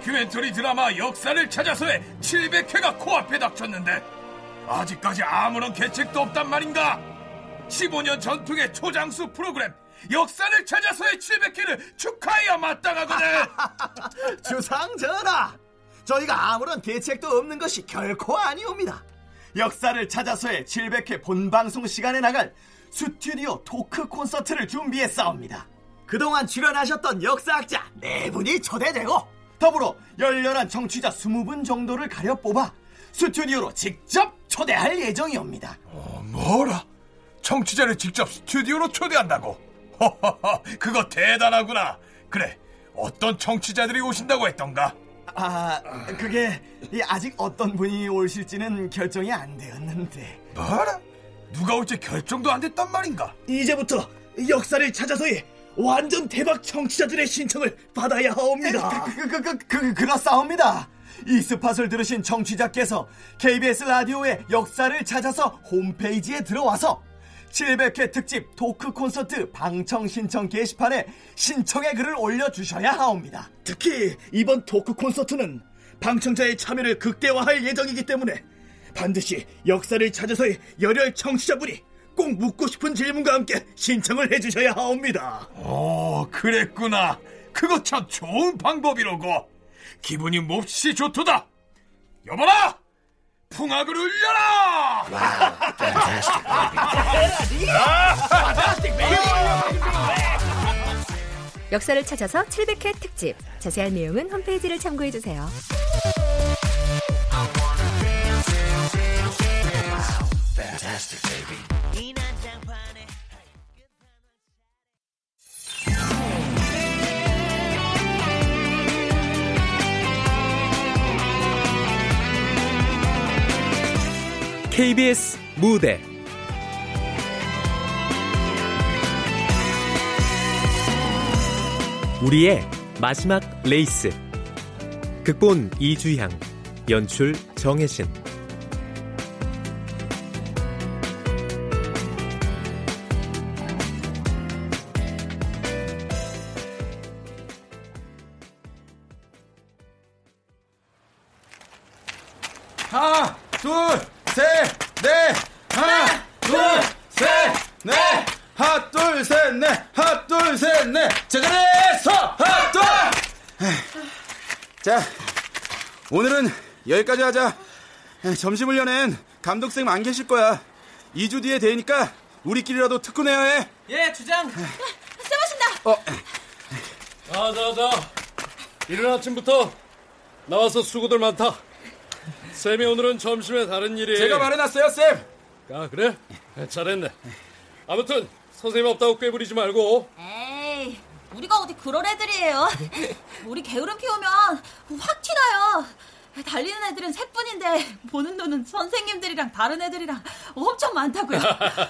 다큐멘터리 드라마 역사를 찾아서의 700회가 코앞에 닥쳤는데 아직까지 아무런 계책도 없단 말인가? 15년 전통의 초장수 프로그램 역사를 찾아서의 700회를 축하해야 마땅하거든. 주상 전하, 저희가 아무런 계책도 없는 것이 결코 아니옵니다. 역사를 찾아서의 700회 본방송 시간에 나갈 스튜디오 토크 콘서트를 준비했사옵니다. 그동안 출연하셨던 역사학자 네 분이 초대되고 더불어 열렬한 청취자 20분 정도를 가려 뽑아 스튜디오로 직접 초대할 예정이옵니다. 어, 뭐라? 청취자를 직접 스튜디오로 초대한다고? 허허허, 그거 대단하구나. 그래, 어떤 청취자들이 오신다고 했던가? 아, 그게 아직 어떤 분이 오실지는 결정이 안 되었는데. 뭐라? 누가 올지 결정도 안 됐단 말인가? 이제부터 역사를 찾아서의 완전 대박 청취자들의 신청을 받아야 하옵니다. 그, 그, 그, 그, 그렇사옵니다. 이 스팟을 들으신 청취자께서 KBS 라디오의 역사를 찾아서 홈페이지에 들어와서 700회 특집 토크 콘서트 방청 신청 게시판에 신청의 글을 올려주셔야 하옵니다. 특히 이번 토크 콘서트는 방청자의 참여를 극대화할 예정이기 때문에 반드시 역사를 찾아서의 열혈 청취자분이 꼭 묻고 싶은 질문과 함께 신청을 해주셔야 하옵니다. 오, 그랬구나. 그거 참 좋은 방법이로고. 기분이 몹시 좋도다. 여보라! 풍악을 울려라! 역사를 찾아서 700회 특집. 자세한 내용은 홈페이지를 참고해주세요. KBS 무대. 우리의 마지막 레이스. 극본 이주향 연출 정혜신 여기까지 하자. 점심 훈련엔 감독쌤 안 계실 거야. 2주 뒤에 되니까 우리끼리라도 특훈 해야 해. 예, 주장. 쌤 오신다. 어, 자, 자, 자. 이른 아침부터 나와서 수고들 많다. 쌤이 오늘은 점심에 다른 일이. 제가 말해놨어요, 쌤. 아, 그래? 잘했네. 아무튼 선생님 없다고 꾀부리지 말고. 에이, 우리가 어디 그런 애들이에요. 우리 게으름 피우면 확 튀나요. 달리는 애들은 셋뿐인데 보는 눈은 선생님들이랑 다른 애들이랑 엄청 많다고요.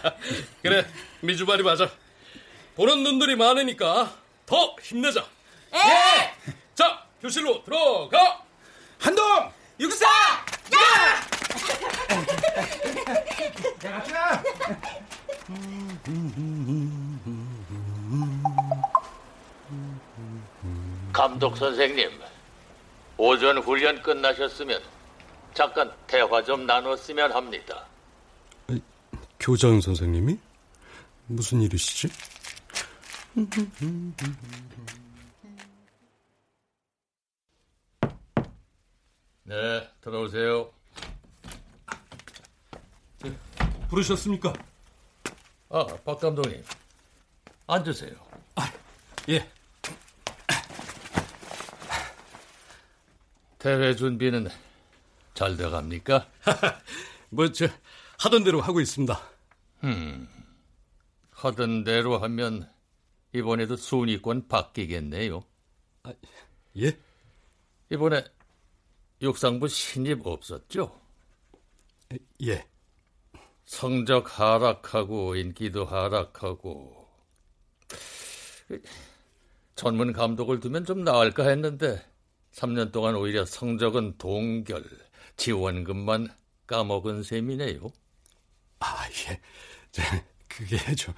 그래, 미주 말이 맞아. 보는 눈들이 많으니까 더 힘내자. 예! 자, 교실로 들어가. 한동! 육사! 감독 선생님, 오전 훈련 끝나셨으면 잠깐 대화 좀 나눴으면 합니다. 교장 선생님이? 무슨 일이시지? 네, 들어오세요. 부르셨습니까? 아, 박 감독님. 앉으세요. 예. 대회 준비는 잘 돼갑니까? 뭐, 저, 하던 대로 하고 있습니다. 하던 대로 하면 이번에도 순위권 바뀌겠네요. 예? 이번에 육상부 신입 없었죠? 예. 성적 하락하고 인기도 하락하고 전문 감독을 두면 좀 나을까 했는데 3년 동안 오히려 성적은 동결, 지원금만 까먹은 셈이네요. 아, 예. 저, 그게 좀,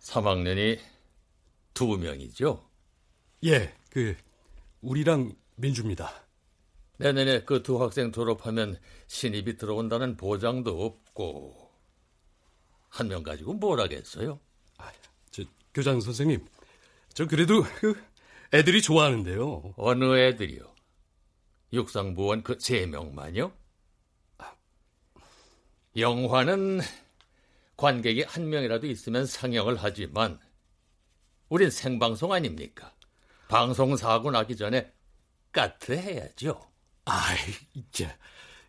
3학년이 두 명이죠. 예, 그, 우리랑 민주입니다. 내년에 그 두 학생 졸업하면 신입이 들어온다는 보장도 없고 한 명 가지고 뭘 하겠어요? 아, 저 교장 선생님, 저 그래도 그 애들이 좋아하는데요. 어느 애들이요? 육상부원 그 세 명만요? 영화는 관객이 한 명이라도 있으면 상영을 하지만 우린 생방송 아닙니까? 방송 사고 나기 전에 까트해야죠. 아이, 이제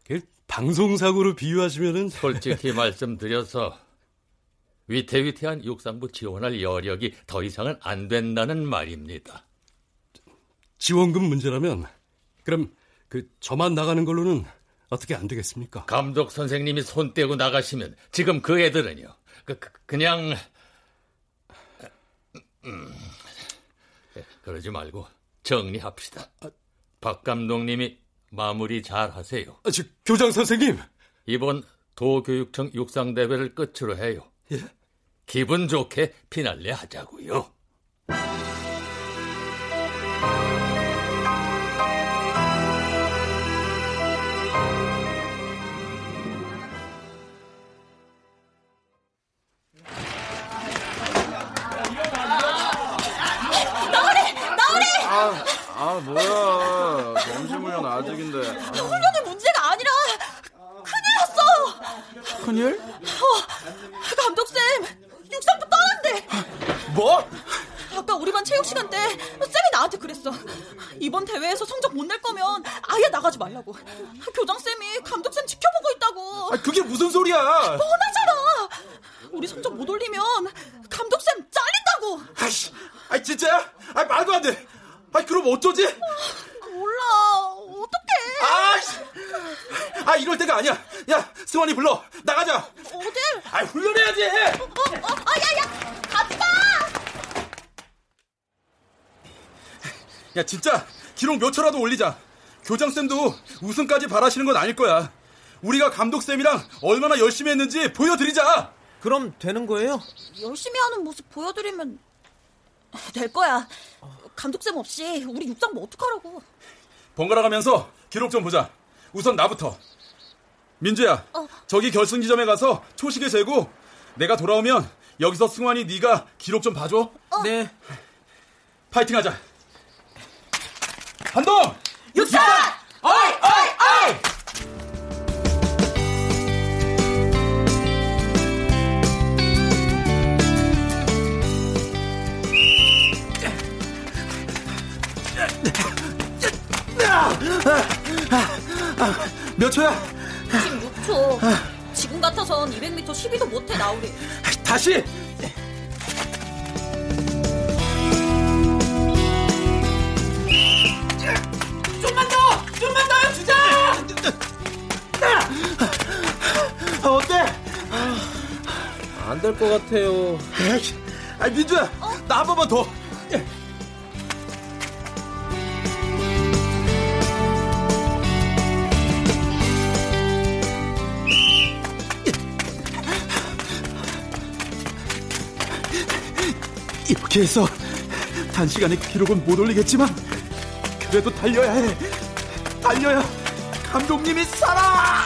그 방송 사고로 비유하시면은 솔직히 말씀드려서 위태위태한 육상부 지원할 여력이 더 이상은 안 된다는 말입니다. 지원금 문제라면 그럼 그 저만 나가는 걸로는 어떻게 안 되겠습니까? 감독 선생님이 손 떼고 나가시면 지금 그 애들은요. 그, 그 냥 음, 그러지 말고 정리합시다. 박 감독님이 마무리 잘 하세요. 아, 저, 교장 선생님. 이번 도교육청 육상대회를 끝으로 해요. 예? 기분 좋게 피날레 하자고요. 아, 아 뭐야. 점심훈련 아직인데. 훈련이 문제가 아니라 큰일 났어! 큰일? 어, 감독쌤, 육상부 떠난대! 뭐? 아까 우리 반 체육 시간 때 쌤이 나한테 그랬어. 이번 대회에서 성적 못 낼 거면 아예 나가지 말라고. 교장쌤이 감독쌤 지켜보고 있다고. 아, 그게 무슨 소리야? 뻔하잖아! 우리 성적 못 올리면 감독쌤 잘린다고! 아이씨, 아 진짜야? 아 말도 안 돼. 아 그럼 어쩌지? 몰라, 어떡해! 아이씨, 아 이럴 때가 아니야. 야, 승환이 불러 나가자. 어딜? 아 훈련해야지. 어, 어, 아, 야, 야! 가! 야 진짜 기록 몇 초라도 올리자. 교장 쌤도 우승까지 바라시는 건 아닐 거야. 우리가 감독 쌤이랑 얼마나 열심히 했는지 보여드리자. 그럼 되는 거예요? 열심히 하는 모습 보여드리면 될 거야. 감독쌤 없이 우리 육상부 어떡하라고. 번갈아 가면서 기록 좀 보자. 우선 나부터. 민주야, 어. 저기 결승 지점에 가서 초식에 재고 내가 돌아오면 여기서 승환이 네가 기록 좀 봐줘. 네. 파이팅하자. 한동! 육상! 몇 초야? 16초. 지금 같아선 200m 10위도 못해 나오리. 다시! 좀만 더! 좀만 더 주자! 아, 어때? 안 될 것 같아요. 아, 민주야, 나한 번만 더. 이렇게 해서 단시간에 기록은 못 올리겠지만 그래도 달려야 해. 달려야 감독님이 살아. 아!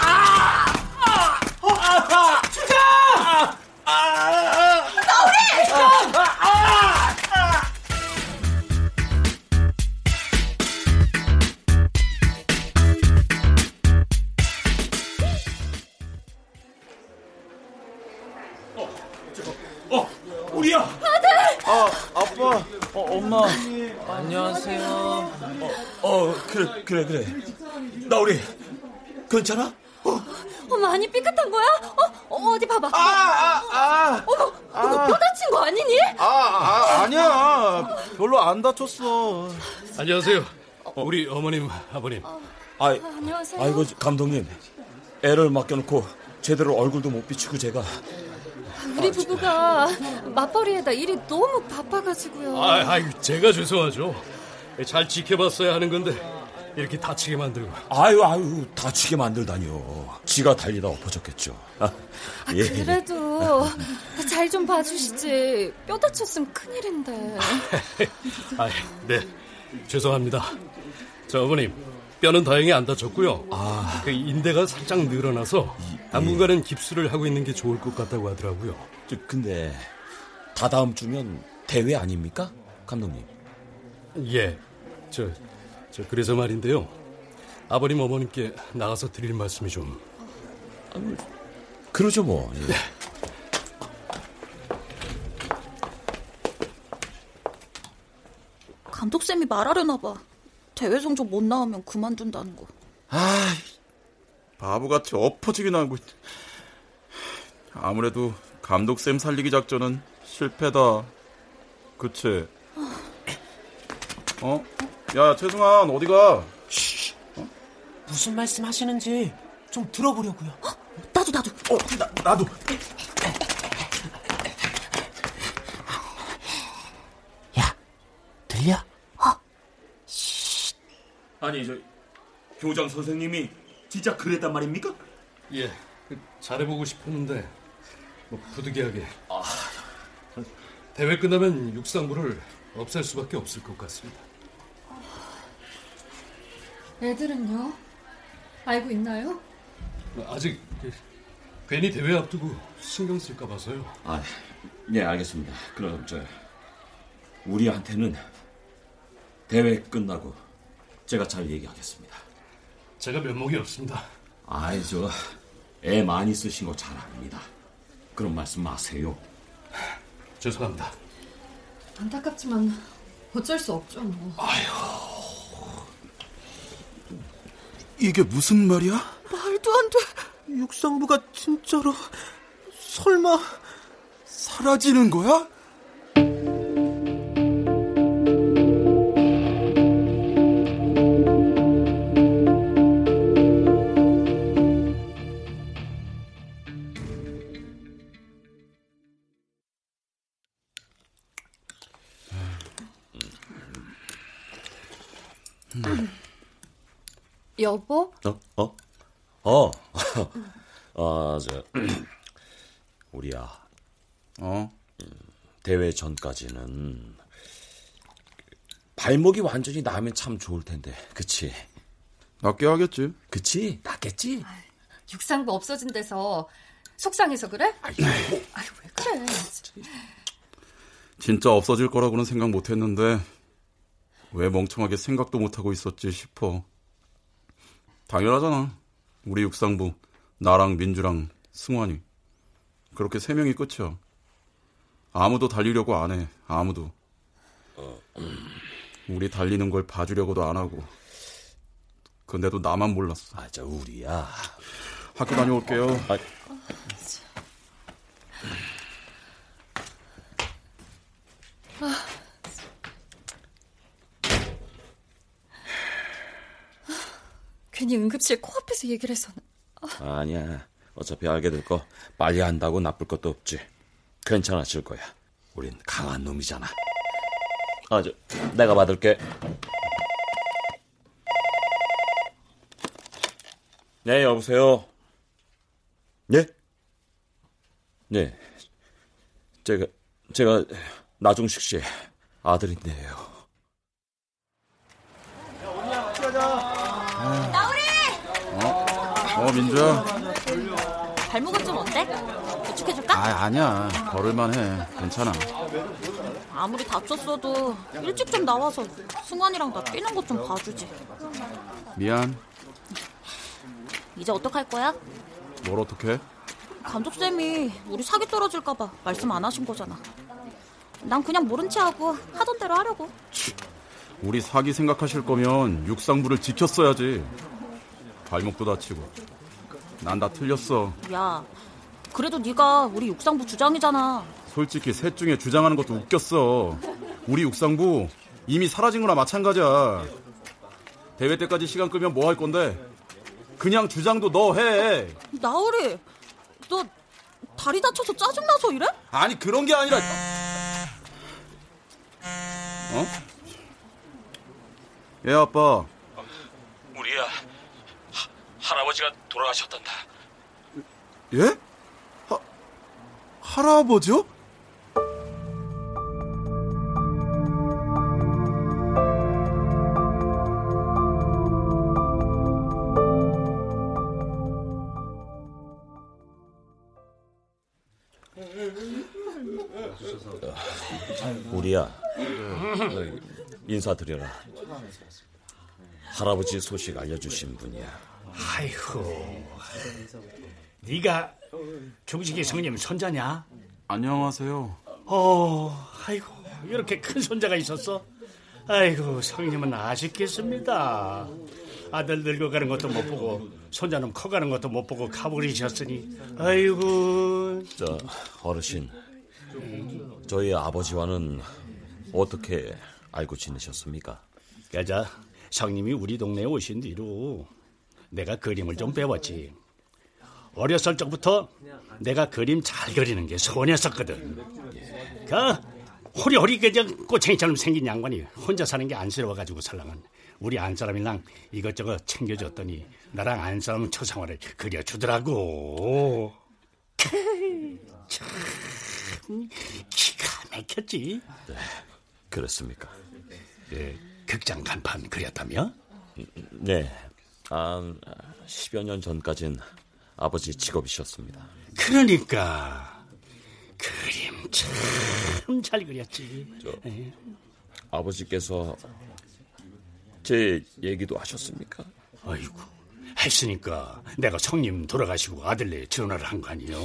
괜찮아? 어, 많이 삐끗한 거야? 어, 어, 어디 봐봐. 아, 아, 아. 어머, 너뼈 다친 거 아니니? 아, 아, 아 니야. 별로 안 다쳤어. 안녕하세요. 우리 어머님, 아버님. 아, 안녕하세요. 아이고 감독님, 애를 맡겨놓고 제대로 얼굴도 못 비추고 제가 우리 부부가 맞벌이에다 일이 너무 바빠가지고요. 아, 아이, 제가 죄송하죠. 잘 지켜봤어야 하는 건데 이렇게 다치게 만들고. 아유 아유 다치게 만들다니요. 지가 달리다 엎어졌겠죠. 아, 예. 그래도 잘 좀 봐주시지. 뼈 다쳤으면 큰일인데. 아, 네. 죄송합니다. 저 어머님, 뼈는 다행히 안 다쳤고요. 아... 그 인대가 살짝 늘어나서 당분간은 깁스를 하고 있는 게 좋을 것 같다고 하더라고요. 저, 근데 다다음 주면 대회 아닙니까, 감독님? 예, 저, 저 그래서 말인데요. 아버님 어머님께 나가서 드릴 말씀이 좀. 아, 뭐, 그러죠 뭐. 예. 감독쌤이 말하려나 봐. 대회 성적 못 나오면 그만둔다는 거. 아, 바보같이 엎어지긴 하고. 아무래도 감독쌤 살리기 작전은 실패다. 그치? 어? 야, 최승환, 어디가? 어? 무슨 말씀 하시는지 좀 들어보려고요. 어? 나도, 나도. 어, 나, 나도. 야, 들려? 어? 아니, 저, 교장 선생님이 진짜 그랬단 말입니까? 예, 잘해보고 싶었는데, 뭐, 부득이하게. 아... 대회 끝나면 육상부를 없앨 수밖에 없을 것 같습니다. 애들은요? 알고 있나요? 아직 그, 괜히 대회 앞두고 신경 쓸까 봐서요. 아, 네 알겠습니다. 그럼 저 우리한테는 대회 끝나고 제가 잘 얘기하겠습니다. 제가 면목이 없습니다. 아이 저애 많이 쓰신 거 잘 압니다. 그런 말씀 마세요. 죄송합니다. 안타깝지만 어쩔 수 없죠 뭐. 아휴. 이게 무슨 말이야? 말도 안 돼. 육상부가 진짜로 설마 사라지는 거야? 여보? 어? 어? 어. 아, 저 우리야. 어? 대회 전까지는 발목이 완전히 나면 참 좋을 텐데. 그치? 낫게 하겠지. 그치? 낫겠지? 아유, 육상부 없어진 데서 속상해서 그래? 아유, 아유 왜 그래? 진짜 없어질 거라고는 생각 못 했는데 왜 멍청하게 생각도 못 하고 있었지 싶어. 당연하잖아. 우리 육상부 나랑 민주랑 승환이 그렇게 세 명이 끝이야. 아무도 달리려고 안 해. 아무도. 우리 달리는 걸 봐주려고도 안 하고. 근데도 나만 몰랐어. 아, 저 우리야. 학교 다녀올게요. 아. 괜히 응급실 코앞에서 얘기를 해서는. 아. 아니야. 어차피 알게 될 거 빨리 한다고 나쁠 것도 없지. 괜찮아질 거야. 우린 강한 놈이잖아. 아, 저, 내가 받을게. 네, 여보세요. 네? 네. 제가, 제가 나중식 씨 아들인데요. 나우리! 어? 어, 민주야. 발목은 좀 어때? 부축해줄까? 아, 아니야. 걸을만 해. 괜찮아. 아무리 다쳤어도 일찍 좀 나와서 승환이랑 나 뛰는 것 좀 봐주지. 미안. 이제 어떡할 거야? 뭘 어떡해? 감독쌤이 우리 사기 떨어질까봐 말씀 안 하신 거잖아. 난 그냥 모른 체 하고 하던 대로 하려고. 우리 사기 생각하실 거면 육상부를 지켰어야지. 발목도 다치고. 난 다 틀렸어. 야, 그래도 네가 우리 육상부 주장이잖아. 솔직히 셋 중에 주장하는 것도 웃겼어. 우리 육상부 이미 사라진 거나 마찬가지야. 대회 때까지 시간 끄면 뭐 할 건데? 그냥 주장도 너 해. 나으리, 너 다리 다쳐서 짜증나서 이래? 아니 그런 게 아니라. 어? 예 아빠. 우리야 하, 할아버지가 돌아가셨단다. 예? 하, 할아버지요? 우리야 인사드려라 할아버지 소식 알려주신 분이야 아이고, 네가 중식이 성님 손자냐? 안녕하세요. 어, 아이고, 이렇게 큰 손자가 있었어? 아이고, 성님은 아쉽겠습니다. 아들 늙어가는 것도 못 보고 손자는 커가는 것도 못 보고 가버리셨으니 아이고 저 어르신 저희 아버지와는 어떻게 알고 지내셨습니까? 여자 성님이 우리 동네에 오신 뒤로 내가 그림을 좀 배웠지 어렸을 적부터 내가 그림 잘 그리는 게 소원이었었거든 그 호리호리 그냥 꼬챙이처럼 생긴 양반이 혼자 사는 게 안쓰러워가지고 살랑은 우리 안사람이랑 이것저것 챙겨줬더니 나랑 안사람 초상화를 그려주더라고. 참 기가 막혔지. 네, 그렇습니까? 네, 극장 간판 그렸다며? 네, 한 10여 년 전까진 아버지 직업이셨습니다. 그러니까 그림 참 잘 그렸지. 저, 아버지께서 제 얘기도 하셨습니까? 아이고, 했으니까 내가 성님 돌아가시고 아들네 전화를 한 거 아니요?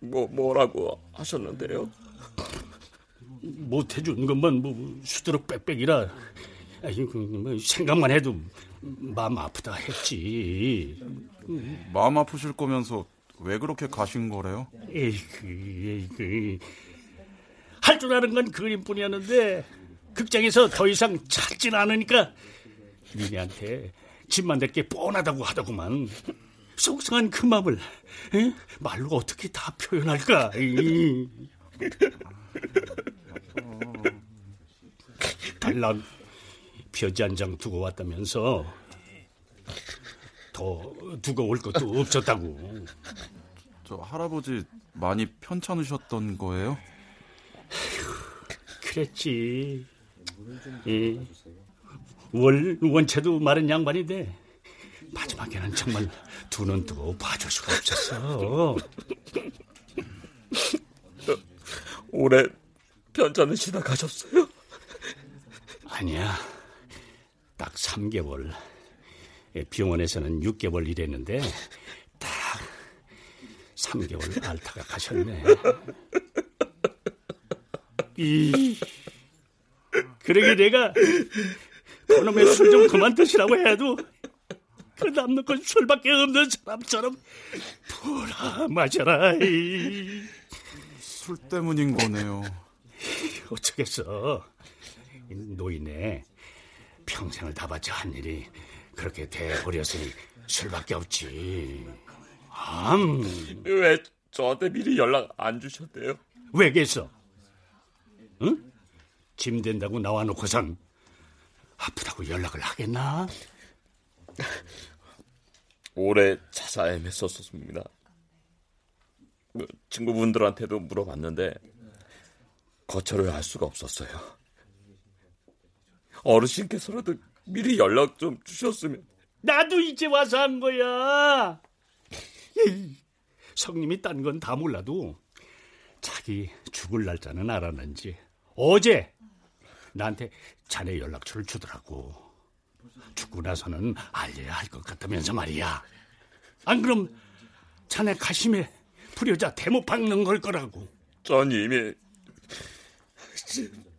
뭐 뭐라고 하셨는데요? 못 해준 것만 뭐 수두룩 빽빽이라 아이고, 뭐 생각만 해도 마음 아프다 했지. 마음 아프실 거면서 왜 그렇게 가신 거래요? 에이그, 에이그. 할 줄 아는 건 그림뿐이었는데 극장에서 더 이상 찾진 않으니까 니네한테 집 만들 게 뻔하다고 하더구만. 속상한 그 마음을 에? 말로 어떻게 다 표현할까? 달랑 표지 한 장 두고 왔다면서 더 두고 올 것도 없었다고. 저 할아버지 많이 편찮으셨던 거예요? 그랬지. 예. 월, 원체도 마른 양반인데 마지막에는 정말 두 눈 뜨고 봐줄 수가 없었어. 올해 편찮으시다 가셨어요? 아니야. 딱 3개월. 예, 병원에서는 6개월 일했는데 딱 3개월 앓다가 가셨네. 이 그러게 내가 그놈의 술 좀 그만 드시라고 해도 그 남는 건 술밖에 없는 사람처럼 보라 마셔라. 술 때문인 거네요. 어쩌겠어. 노인네 평생을 다 바쳐 한 일이 그렇게 돼버렸으니 술밖에 없지. 암. 왜 저한테 미리 연락 안 주셨대요? 왜겠어? 응? 짐 된다고 나와놓고선 아프다고 연락을 하겠나? 오래 찾아 헤맸었습니다. 뭐, 친구분들한테도 물어봤는데 거절을 할 수가 없었어요. 어르신께서라도 미리 연락 좀 주셨으면. 나도 이제 와서 한 거야. 성님이 딴 건 다 몰라도 자기 죽을 날짜는 알았는지 어제 나한테 자네 연락처를 주더라고. 죽고 나서는 알려야 할 것 같다면서 말이야. 안 그럼 자네 가심에 불효자 대못 박는 걸 거라고. 전 이미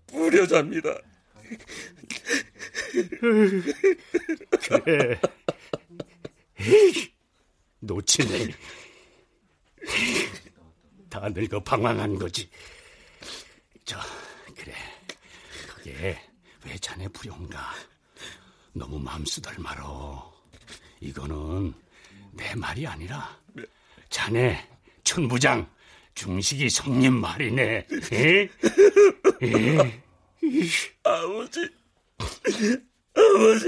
불효자입니다. 그래. 놓치네. 다 늙어 방황한 거지. 저, 그래. 그게 왜 자네 불효인가? 너무 쓰덜 말어. 이거는 내 말이 아니라 자네 천부장 중식이 성님 말이네. 에? 에? 아버지, 아버지.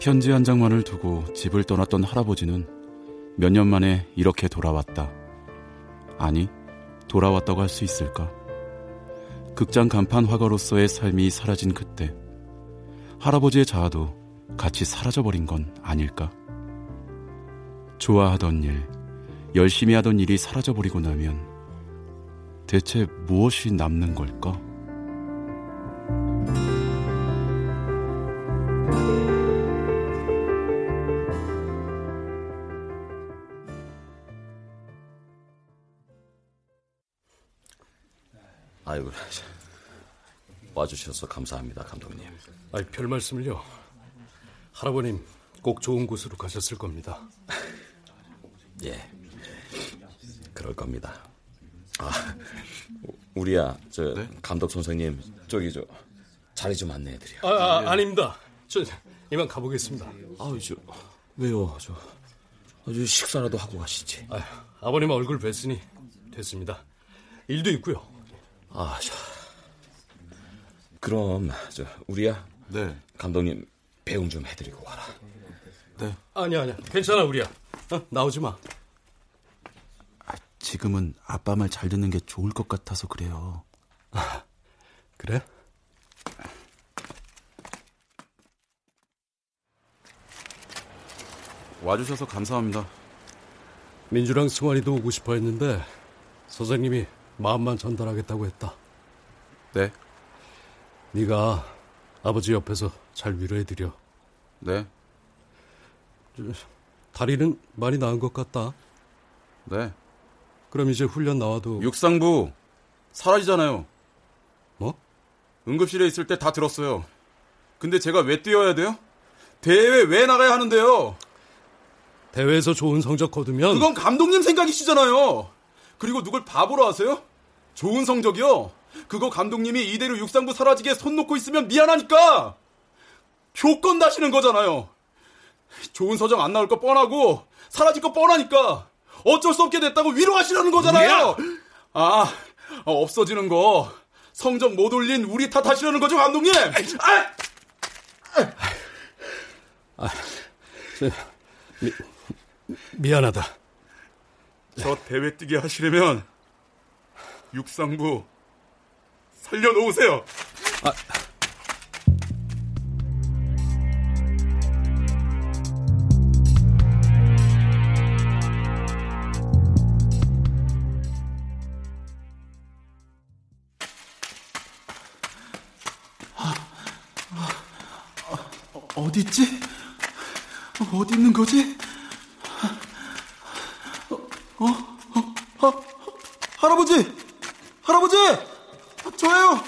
편지 한 장만을 두고 집을 떠났던 할아버지는 몇 년 만에 이렇게 돌아왔다. 아니, 돌아왔다고 할 수 있을까? 극장 간판 화가로서의 삶이 사라진 그때, 할아버지의 자아도 같이 사라져버린 건 아닐까? 좋아하던 일, 열심히 하던 일이 사라져버리고 나면 대체 무엇이 남는 걸까? 아이고, 와주셔서 감사합니다, 감독님. 아이, 별 말씀을요. 할아버님 꼭 좋은 곳으로 가셨을 겁니다. 예, 그럴 겁니다. 아, 우리야, 저 네? 감독 선생님 저기 저 자리 좀 안내해드려. 아, 아 아닙니다. 저 이만 가보겠습니다. 아우 저 왜요? 저 아주 식사라도 하고 가시지. 아, 아버님 얼굴 뵀으니 됐습니다. 일도 있고요. 아, 저 그럼 저 우리야. 네. 감독님 배웅 좀 해드리고 와라. 네. 아니야 아니야 괜찮아 우리야. 어, 나오지 마. 아, 지금은 아빠 말 잘 듣는 게 좋을 것 같아서 그래요. 아, 그래? 와주셔서 감사합니다. 민주랑 승환이도 오고 싶어 했는데 선생님이 마음만 전달하겠다고 했다. 네. 네가 아버지 옆에서 잘 위로해드려. 네. 다리는 많이 나은 것 같다. 네. 그럼 이제 훈련 나와도 육상부 사라지잖아요. 뭐? 응급실에 있을 때 다 들었어요. 근데 제가 왜 뛰어야 돼요? 대회 왜 나가야 하는데요? 대회에서 좋은 성적 거두면 그건 감독님 생각이시잖아요. 그리고 누굴 바보로 하세요? 좋은 성적이요? 그거 감독님이 이대로 육상부 사라지게 손 놓고 있으면 미안하니까 조건 다시는 거잖아요. 좋은 서정 안 나올 거 뻔하고 사라질 거 뻔하니까 어쩔 수 없게 됐다고 위로하시라는 거잖아요. 아, 없어지는 거 성적 못 올린 우리 탓하시려는 거죠, 감독님? 아! 아, 저, 미, 미안하다. 저 대회 뛰게 하시려면 육상부 살려놓으세요. 아. 어디 있지? 어디 있는 거지? 어, 어, 어, 어 할아버지! 할아버지! 저예요!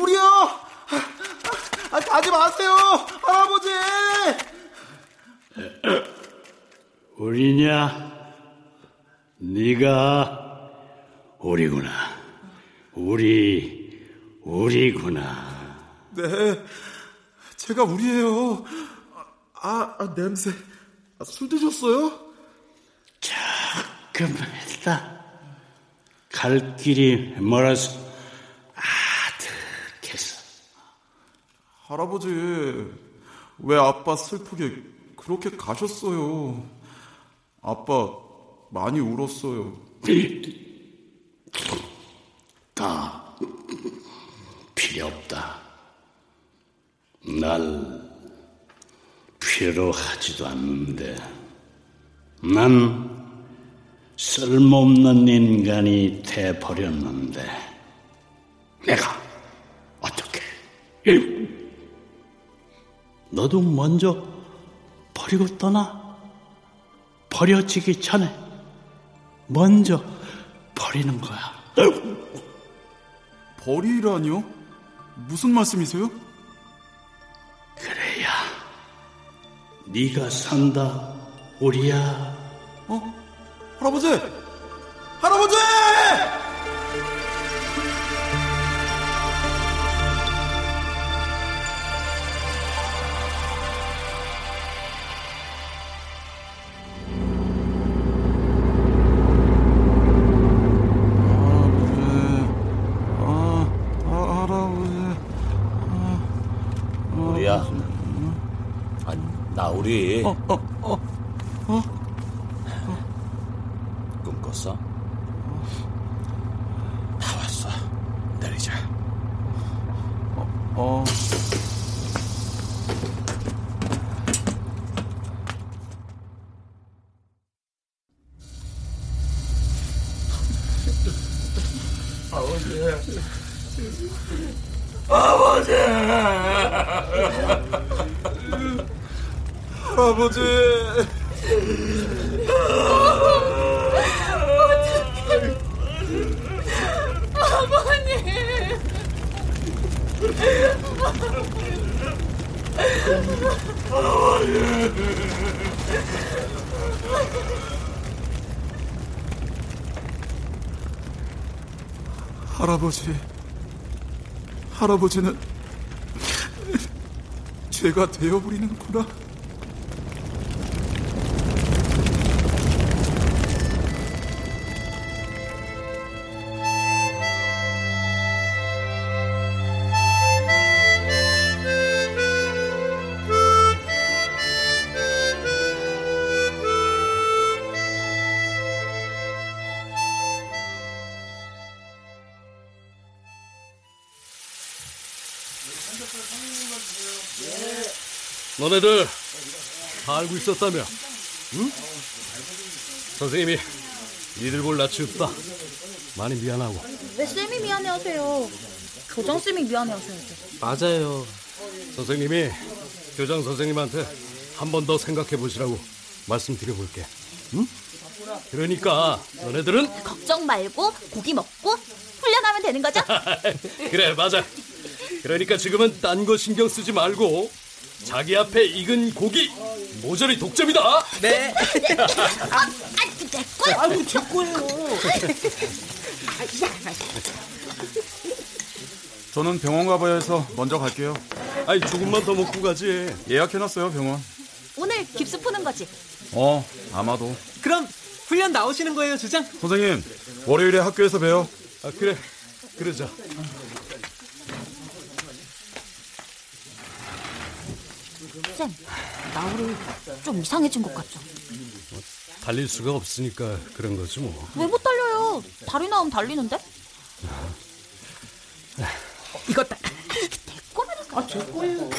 우리요! 아, 가지 마세요! 할아버지! 우리냐? 네가 우리구나. 우리, 우리구나. 네, 제가 우리예요. 아, 아 냄새. 아, 술 드셨어요? 조금 했다. 갈 길이 멀어서 아득했어. 할아버지, 왜 아빠 슬프게 그렇게 가셨어요? 아빠 많이 울었어요. 다 필요 없다. 날 필요 하지도 않는데 난 쓸모없는 인간이 돼버렸는데 내가 어떻게 너도 먼저 버리고 떠나 버려지기 전에 먼저 버리는 거야 버리라니요? 무슨 말씀이세요? 네가 산다 우리야 어? 할아버지! 우리. 어, 어, 어, 어. 꿈꿨어? 다 왔어. 내리자. 어, 어. 아버지! 아버지! 할아버지, 할아버지는 죄가 되어버리는구나. 너네들 다 알고 있었다며? 응? 선생님이 니들 볼 낯이 없다. 많이 미안하고. 왜 쌤이 미안해하세요? 교장 쌤이 미안해하셔야죠. 맞아요. 선생님이 교장 선생님한테 한 번 더 생각해 보시라고 말씀드려 볼게. 응? 그러니까 너네들은 걱정 말고 고기 먹고 훈련하면 되는 거죠? 그래 맞아. 그러니까 지금은 딴 거 신경 쓰지 말고 자기 앞에 익은 고기 모조리 독점이다. 네. 아, 아, 내 거야. 아이고 제 거예요. 저는 병원 가봐야 해서 먼저 갈게요. 아니 조금만 더 먹고 가지. 예약해놨어요 병원. 오늘 깁스 푸는 거지? 어 아마도. 그럼 훈련 나오시는 거예요, 주장? 선생님 월요일에 학교에서 봬요. 아 그래 그러자. 쌤, 나우리 좀 이상해진 것 같죠? 달릴 수가 없으니까 그런 거지 뭐. 왜 못 달려요? 다리 나오면 달리는데? 이거 다. 거라니까. 아, 제 거예요.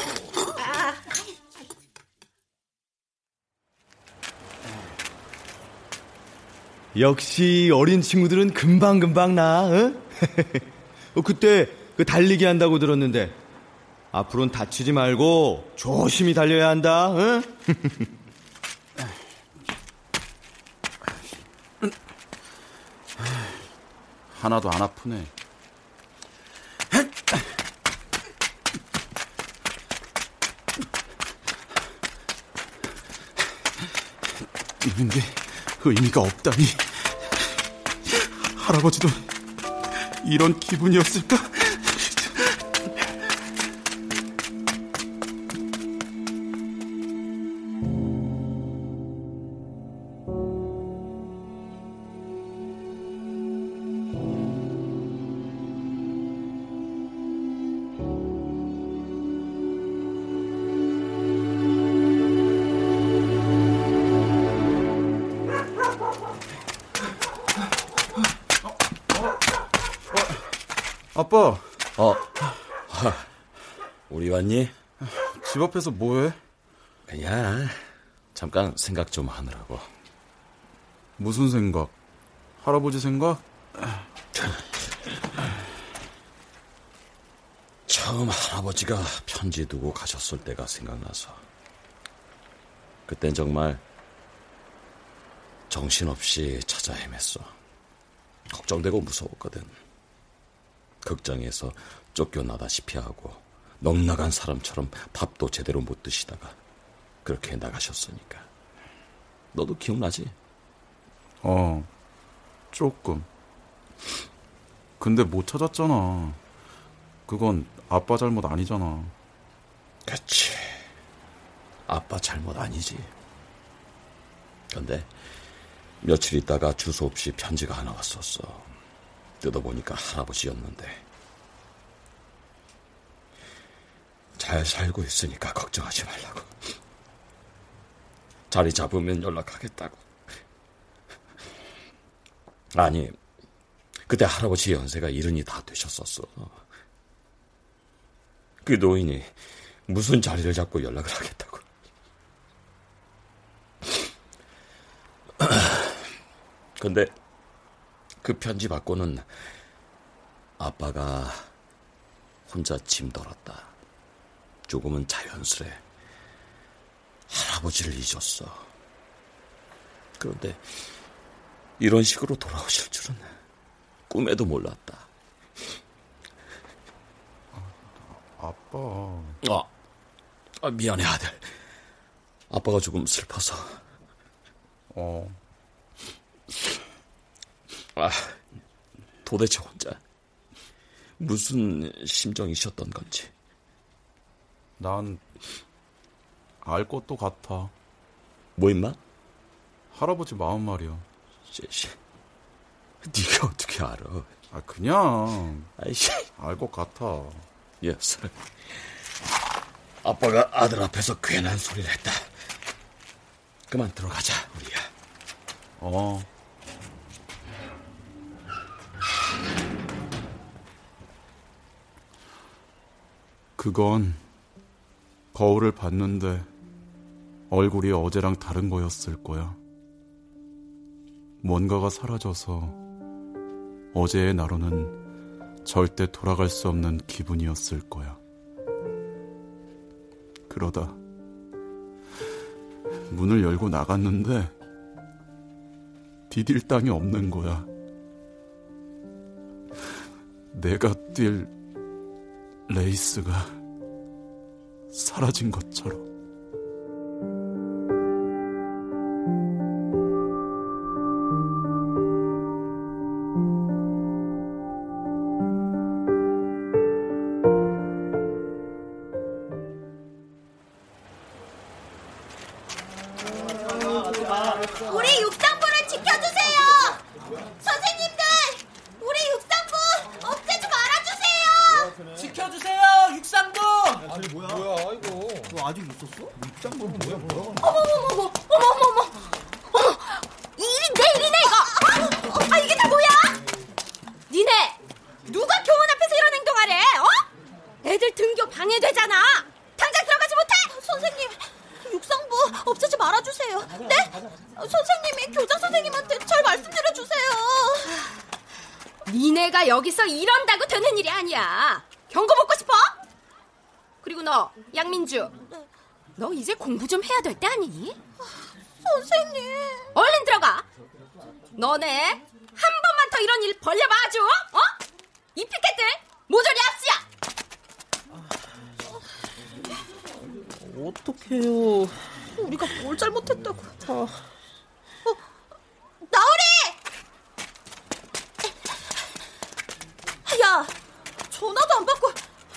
역시 어린 친구들은 금방금방 나, 응? 어, 그때 그 달리기 한다고 들었는데, 앞으로는 다치지 말고 조심히 달려야 한다, 응? 하나도 안 아프네. 뛰는 게 의미가 없다니. 할아버지도 이런 기분이었을까? 집 앞에서 뭐해? 그냥 잠깐 생각 좀 하느라고. 무슨 생각? 할아버지 생각? 처음 할아버지가 편지 두고 가셨을 때가 생각나서. 그땐 정말 정신없이 찾아 헤맸어. 걱정되고 무서웠거든. 극장에서 쫓겨나다시피 하고 넉나간 사람처럼 밥도 제대로 못 드시다가 그렇게 나가셨으니까. 너도 기억나지? 어, 조금. 근데 못 찾았잖아. 그건 아빠 잘못 아니잖아. 그치. 아빠 잘못 아니지. 근데 며칠 있다가 주소 없이 편지가 하나 왔었어. 뜯어보니까 할아버지였는데. 잘 살고 있으니까 걱정하지 말라고. 자리 잡으면 연락하겠다고. 아니, 그때 할아버지 연세가 이른이 다 되셨었어. 그 노인이 무슨 자리를 잡고 연락을 하겠다고. 근데 그 편지 받고는 아빠가 혼자 짐 덜었다. 조금은 자연스레 할아버지를 잊었어. 그런데 이런 식으로 돌아오실 줄은 꿈에도 몰랐다. 아빠. 아, 아, 미안해 아들. 아빠가 조금 슬퍼서. 어. 아, 도대체 혼자 무슨 심정이셨던 건지. 난 알 것도 같아. 뭐 임마? 할아버지 마음 말이야. 씨, 네가 어떻게 알아? 아 그냥 아이씨 알 것 같아. Yes. 아빠가 아들 앞에서 괜한 소리를 했다. 그만 들어가자 우리야. 어. 그건 거울을 봤는데 얼굴이 어제랑 다른 거였을 거야. 뭔가가 사라져서 어제의 나로는 절대 돌아갈 수 없는 기분이었을 거야. 그러다 문을 열고 나갔는데 디딜 땅이 없는 거야. 내가 뛸 레이스가 사라진 것처럼. 이런다고 되는 일이 아니야. 경고 먹고 싶어? 그리고 너 양민주, 너 이제 공부 좀 해야 될 때 아니니? 선생님. 얼른 들어가. 너네 한 번만 더 이런 일 벌려봐 아주. 어? 이 피켓들 모조리 압수야. 어떡해요. 우리가 뭘 잘못했다고. 어, 나으리! 야, 전화도 안 받고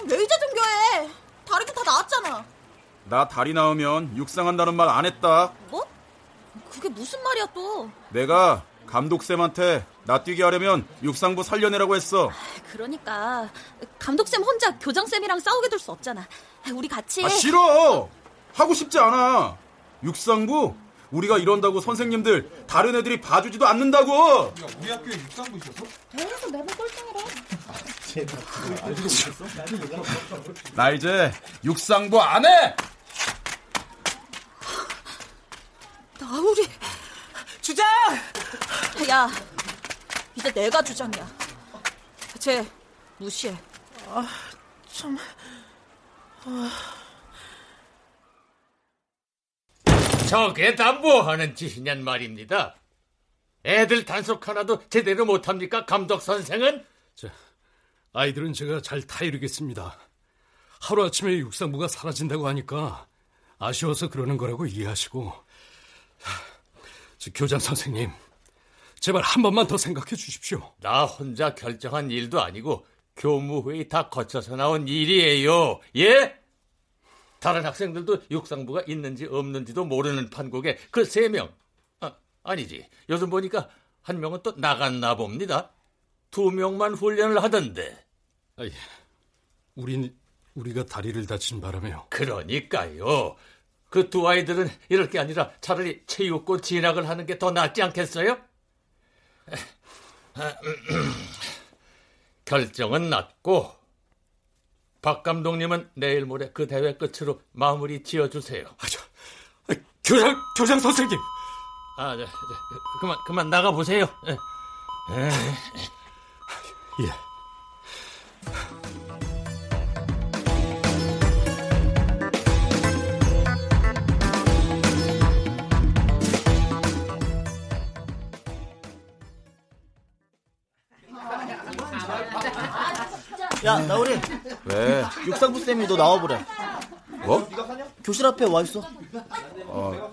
왜 이제 등교해? 다리도 다 나왔잖아. 나 다리 나오면 육상한다는 말 안 했다. 뭐? 그게 무슨 말이야 또? 내가 감독쌤한테 나 뛰게 하려면 육상부 살려내라고 했어. 그러니까 감독쌤 혼자 교장쌤이랑 싸우게 둘수 없잖아. 우리 같이. 아 싫어. 하고 싶지 않아. 육상부 우리가 이런다고 선생님들 다른 애들이 봐주지도 않는다고. 우리 학교에 육상부 있었어? 대회에서 매번 못했어? 나 이제 육상부 안 해. 나우리 주장! 야, 이제 내가 주장이야. 쟤 무시해. 아, 참. 아... 저게 다 뭐하는 짓이냔 말입니다. 애들 단속 하나도 제대로 못합니까, 감독 선생은? 자, 아이들은 제가 잘 타이르겠습니다. 하루아침에 육상부가 사라진다고 하니까 아쉬워서 그러는 거라고 이해하시고 저 교장 선생님 제발 한 번만 더 생각해 주십시오. 나 혼자 결정한 일도 아니고 교무회의 다 거쳐서 나온 일이에요. 예? 다른 학생들도 육상부가 있는지 없는지도 모르는 판국에 그 세 명. 아, 아니지. 요즘 보니까 한 명은 또 나갔나 봅니다. 두 명만 훈련을 하던데. 아이, 우린 우리가 다리를 다친 바람에요. 그러니까요. 그 두 아이들은 이럴 게 아니라 차라리 체육고 진학을 하는 게 더 낫지 않겠어요? 결정은 났고 박 감독님은 내일 모레 그 대회 끝으로 마무리 지어주세요. 아, 저, 아, 교장 교장 선생님. 아, 저, 저, 그만 그만 나가 보세요. 예. 야, 나우리. 왜? 육상부 쌤이 너 나와보래. 뭐? 교실 앞에 와 있어. 아,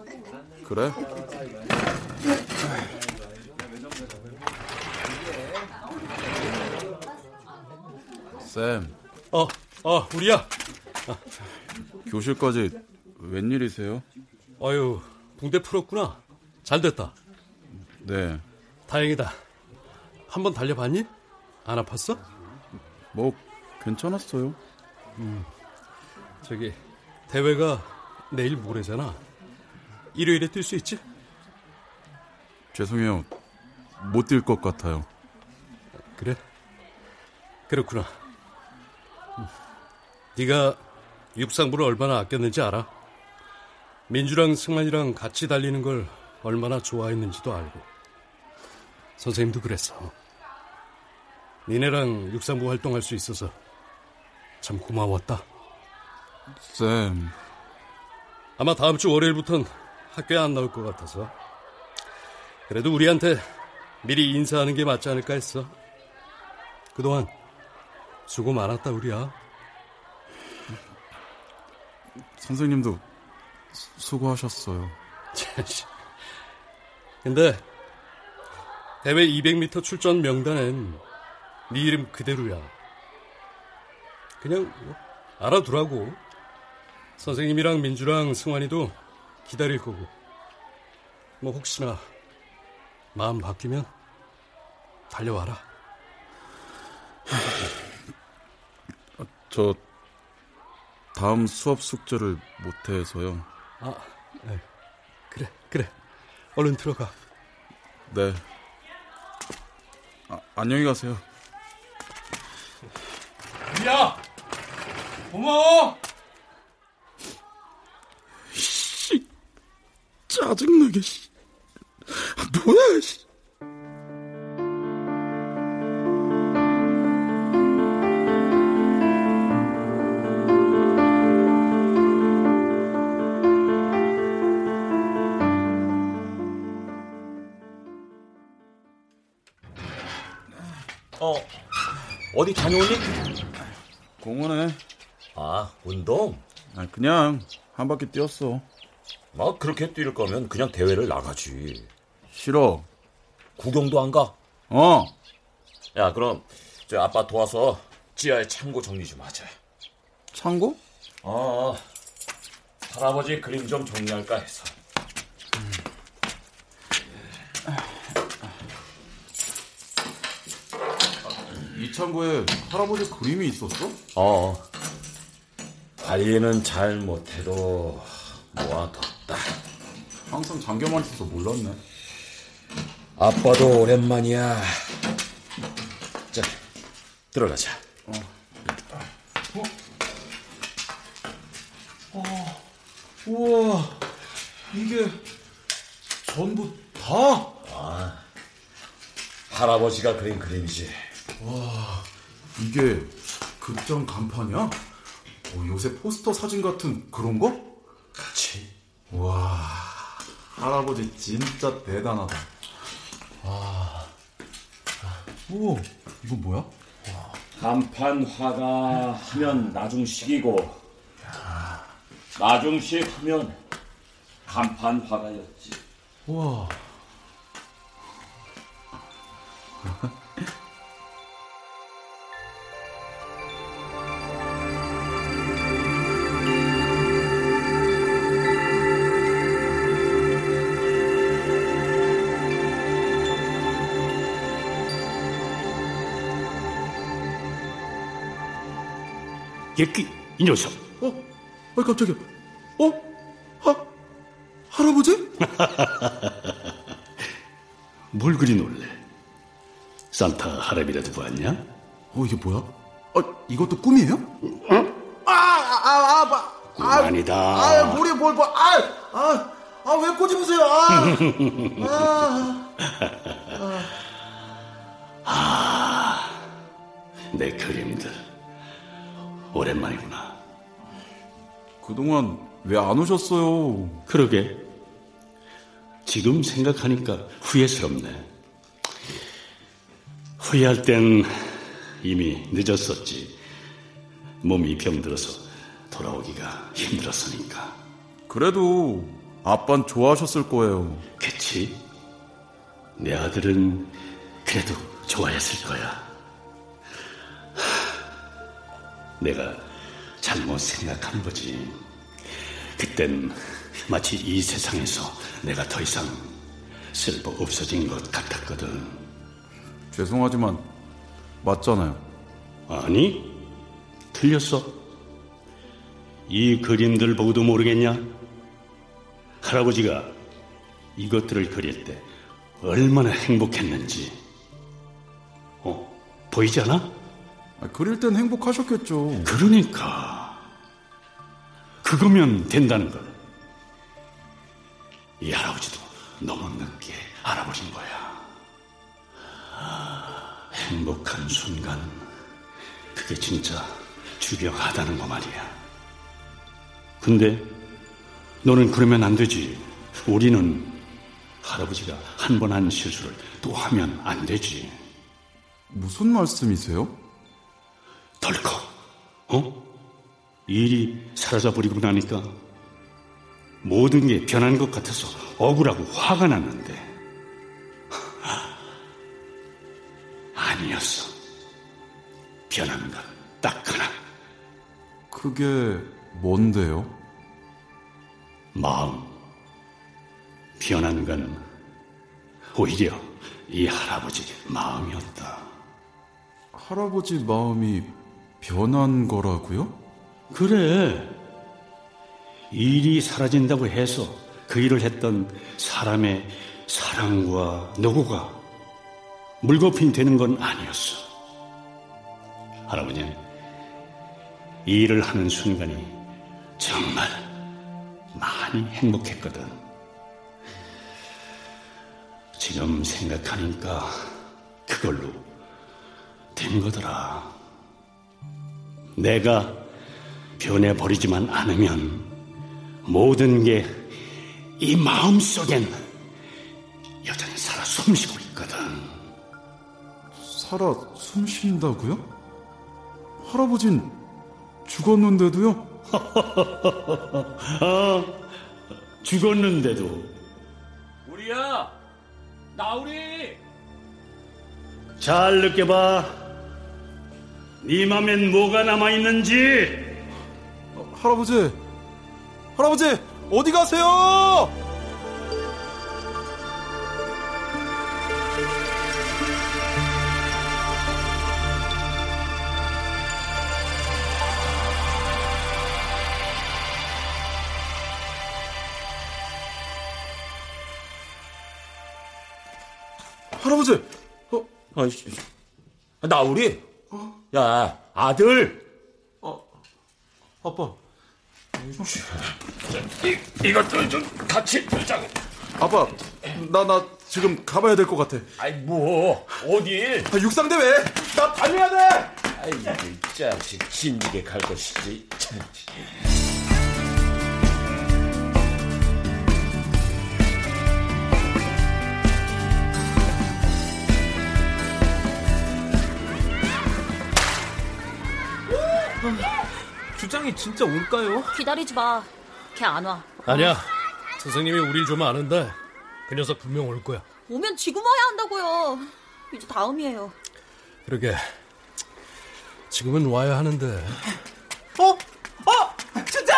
그래? 쌤. 어, 어, 우리야. 교실까지 웬일이세요? 아유, 붕대 풀었구나. 잘 됐다. 네. 다행이다. 한번 달려봤니? 안 아팠어? 뭐 괜찮았어요. 음, 저기 대회가 내일 모레잖아. 일요일에 뛸 수 있지? 죄송해요. 못 뛸 것 같아요. 그래? 그렇구나. 음, 네가 육상부를 얼마나 아꼈는지 알아? 민주랑 승만이랑 같이 달리는 걸 얼마나 좋아했는지도 알고. 선생님도 그랬어. 니네랑 육상부 활동할 수 있어서 참 고마웠다. 쌤. 아마 다음 주 월요일부터는 학교에 안 나올 것 같아서. 그래도 우리한테 미리 인사하는 게 맞지 않을까 했어. 그동안 수고 많았다, 우리야. 선생님도 수, 수고하셨어요. 근데 대회 200m 출전 명단엔 네 이름 그대로야. 그냥 뭐 알아두라고. 선생님이랑 민주랑 승환이도 기다릴 거고. 뭐 혹시나 마음 바뀌면 달려와라. 저 다음 수업 숙제를 못해서요. 아, 네. 그래, 그래. 얼른 들어가. 네. 아, 안녕히 가세요. 야, 고마워. 씨, 짜증나게. 씨. 뭐야? 씨. 어, 어디 다녀오니? 공원에. 아, 운동? 아, 그냥 한 바퀴 뛰었어. 막 그렇게 뛸 거면 그냥 대회를 나가지. 싫어. 구경도 안 가? 어. 야, 그럼 저 아빠 도와서 지하에 창고 정리 좀 하자. 창고? 어, 할아버지 그림 좀 정리할까 해서. 이 창고에 할아버지 그림이 있었어? 어. 관리는 잘 못해도 모아뒀다. 항상 잠겨만 있어서 몰랐네. 아빠도 오랜만이야. 자, 들어가자. 어. 어. 우와, 이게 전부 다? 아, 할아버지가 그린 그림이지. 와, 이게 극장 간판이야? 어, 요새 포스터 사진 같은 그런 거? 그렇지. 와, 할아버지 진짜 대단하다. 와, 오, 이건 뭐야? 간판 화가 하면 나중식이고 나중식 하면 간판 화가였지. 와. 예끼 이 녀석. 어? 아 깜짝이야. 어? 하 할아버지? 뭘 그리 놀래? 산타 할아비라도 보았냐? 어 이게 뭐야? 아 이것도 꿈이에요? 아, 아, 아, 아, 꿈 아니다. 아, 머리에 뭘 봐. 아, 아, 아, 왜 꼬집으세요? 아, 아, 아, 내 그림들. 오랜만이구나. 그동안 왜 안 오셨어요? 그러게. 지금 생각하니까 후회스럽네. 후회할 땐 이미 늦었었지. 몸이 병들어서 돌아오기가 힘들었으니까. 그래도 아빤 좋아하셨을 거예요. 그치? 내 아들은 그래도 좋아했을 거야. 내가 잘못 생각한 거지. 그땐 마치 이 세상에서 내가 더 이상 쓸모 없어진 것 같았거든. 죄송하지만 맞잖아요. 아니, 틀렸어. 이 그림들 보고도 모르겠냐? 할아버지가 이것들을 그릴 때 얼마나 행복했는지. 어, 보이지 않아? 그릴 땐 행복하셨겠죠. 그러니까. 그거면 된다는 걸. 이 할아버지도 너무 늦게 알아버린 거야. 행복한 순간, 그게 진짜 주경하다는 거 말이야. 근데 너는 그러면 안 되지. 우리는 할아버지가 한 번한 실수를 또 하면 안 되지. 무슨 말씀이세요? 덜컥, 어? 일이 사라져버리고 나니까 모든 게 변한 것 같아서 억울하고 화가 났는데 아니었어. 변한 건 딱 하나. 그게 뭔데요? 마음. 변한 건 오히려 이 할아버지 마음이었다. 할아버지 마음이 변한 거라고요? 그래. 일이 사라진다고 해서 그 일을 했던 사람의 사랑과 노고가 물거품 되는 건 아니었어. 할아버지는 이 일을 하는 순간이 정말 많이 행복했거든. 지금 생각하니까 그걸로 된 거더라. 내가 변해버리지만 않으면 모든 게 이 마음 속엔 여전히 살아 숨쉬고 있거든. 살아 숨쉰다고요? 할아버진 죽었는데도요? 아, 죽었는데도. 우리야, 나우리. 잘 느껴봐. 네 맘엔 뭐가 남아있는지. 할아버지, 할아버지, 어디 가세요? 할아버지, 어, 아이씨, 나우리. 야, 아들. 어, 아빠. 이, 이것들 좀 같이 보자고. 아빠, 나, 나 지금 가봐야 될 것 같아. 아이, 뭐, 어딜? 아, 육상대회! 나 다녀야 돼! 아이, 자식, 진지게 갈 것이지. 참. 주장이 진짜 올까요? 기다리지 마. 걔 안 와. 아니야. 선생님이 우릴 좀 아는데 그 녀석 분명 올 거야. 오면 지금 와야 한다고요. 이제 다음이에요. 그러게. 지금은 와야 하는데. 어? 어? 주장!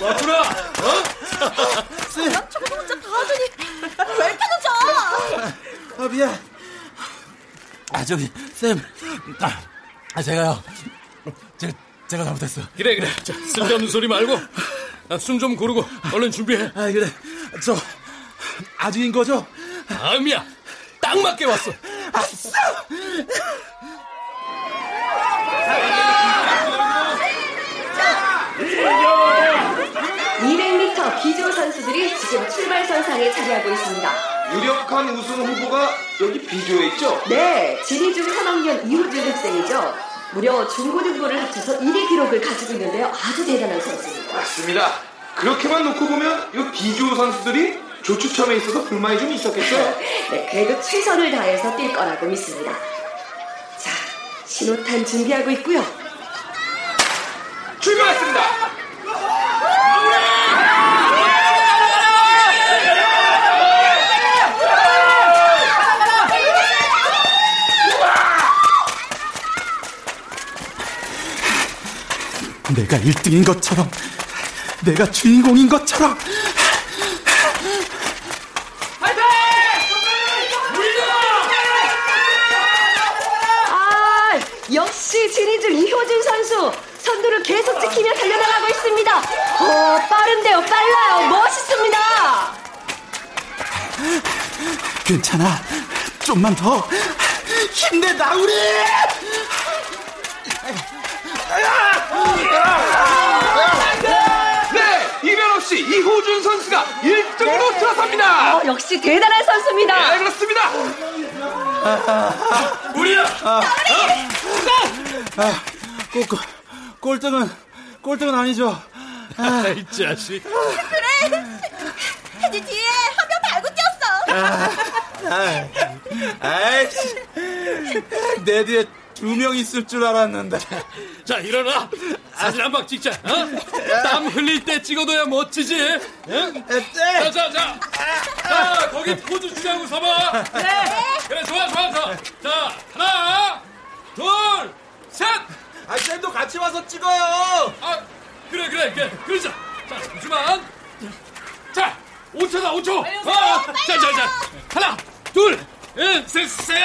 왔구나! 어? 쌤. 저거 혼자 다 하더니 왜 이렇게 늦어? 아, 미안. 아, 저기, 쌤. 아, 아 제가요. 제, 제가 잘못했어. 그래, 그래. 자, 쓸데없는 소리 말고 숨 좀 고르고 얼른 준비해. 아, 그래. 저, 아직인 거죠? 다음이야. 딱 맞게 왔어. 아싸! 200m 기조 선수들이 지금 출발선상에 자리하고 있습니다. 유력한 우승 후보가 여기 비조에 있죠? 네, 진희 중 3학년 이호준 학생이죠. 무려 중고등부를 합쳐서 1위 기록을 가지고 있는데요. 아주 대단한 선수입니다. 맞습니다. 그렇게만 놓고 보면 이 비조 선수들이 조추첨에 있어서 불만이 좀 있었겠죠? 네, 그래도 최선을 다해서 뛸 거라고 믿습니다. 자, 신호탄 준비하고 있고요. 출발했습니다. 내가 1등인 것처럼, 내가 주인공인 것처럼. 아, 역시 지리줄 이효준 선수 선두를 계속 지키며 달려나가고 있습니다. 어, 빠른데요, 빨라요, 멋있습니다. 괜찮아. 좀만 더. 힘내다, 우리! 네, 이변 없이 이호준 선수가 1등으로 들어섭니다. 어, 역시 대단한 선수입니다. 네, 그렇습니다. 우리야! 아, 꼴, 꼴, 꼴등은, 꼴등은 아니죠. 아, 이 자식. 그래. 혜지 뒤에 한 명 달고 뛰었어. 아이씨. 내 뒤에 두 명 있을 줄 알았는데. 자, 일어나. 사진 한 방 찍자. 어? 땀 흘릴 때 찍어둬야 멋지지. 응? 자, 자, 자. 자, 거기 포즈 취하고 서봐. 네. 그래, 좋아, 좋아, 좋아. 자, 하나, 둘, 셋. 아, 쌤도 같이 와서 찍어요. 아, 그래, 그래, 그래. 그러자. 자, 잠시만. 자, 5초다, 5초. 아, 자, 자, 자. 하나, 둘, 셋, 셋.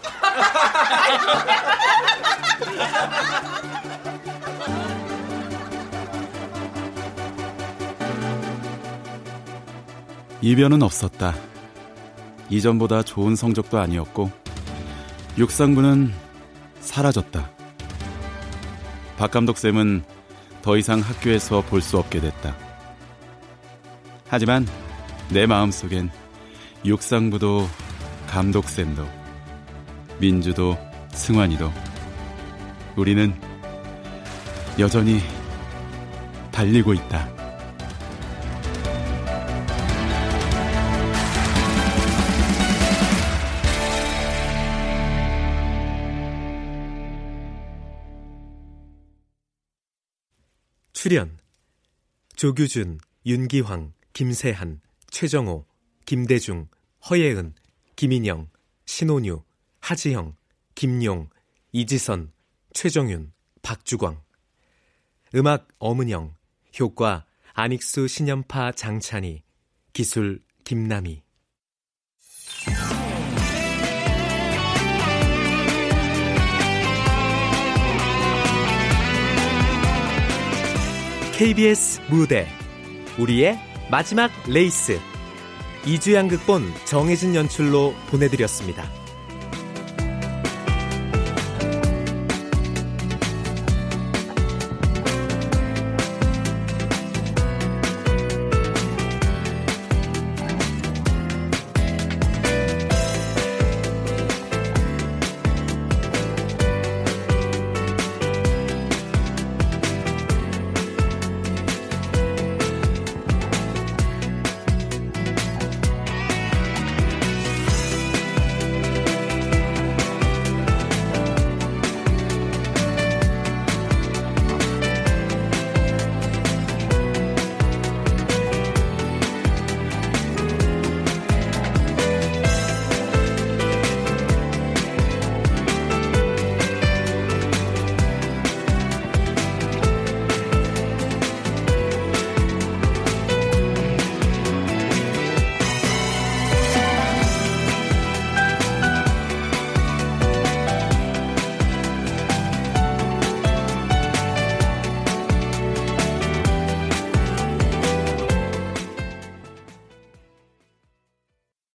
이변은 없었다. 이전보다 좋은 성적도 아니었고, 육상부는 사라졌다. 박 감독쌤은 더 이상 학교에서 볼 수 없게 됐다. 하지만 내 마음속엔 육상부도 감독쌤도 민주도 승환이도 우리는 여전히 달리고 있다. 출연 조규준, 윤기황, 김세한, 최정호, 김대중, 허예은, 김인영, 신혼유, 하지영, 김용, 이지선, 최정윤, 박주광. 음악 엄은영 효과 안익수 신연파 장찬희 기술 김남희. KBS 무대 우리의 마지막 레이스. 이주양 극본 정해진 연출로 보내드렸습니다.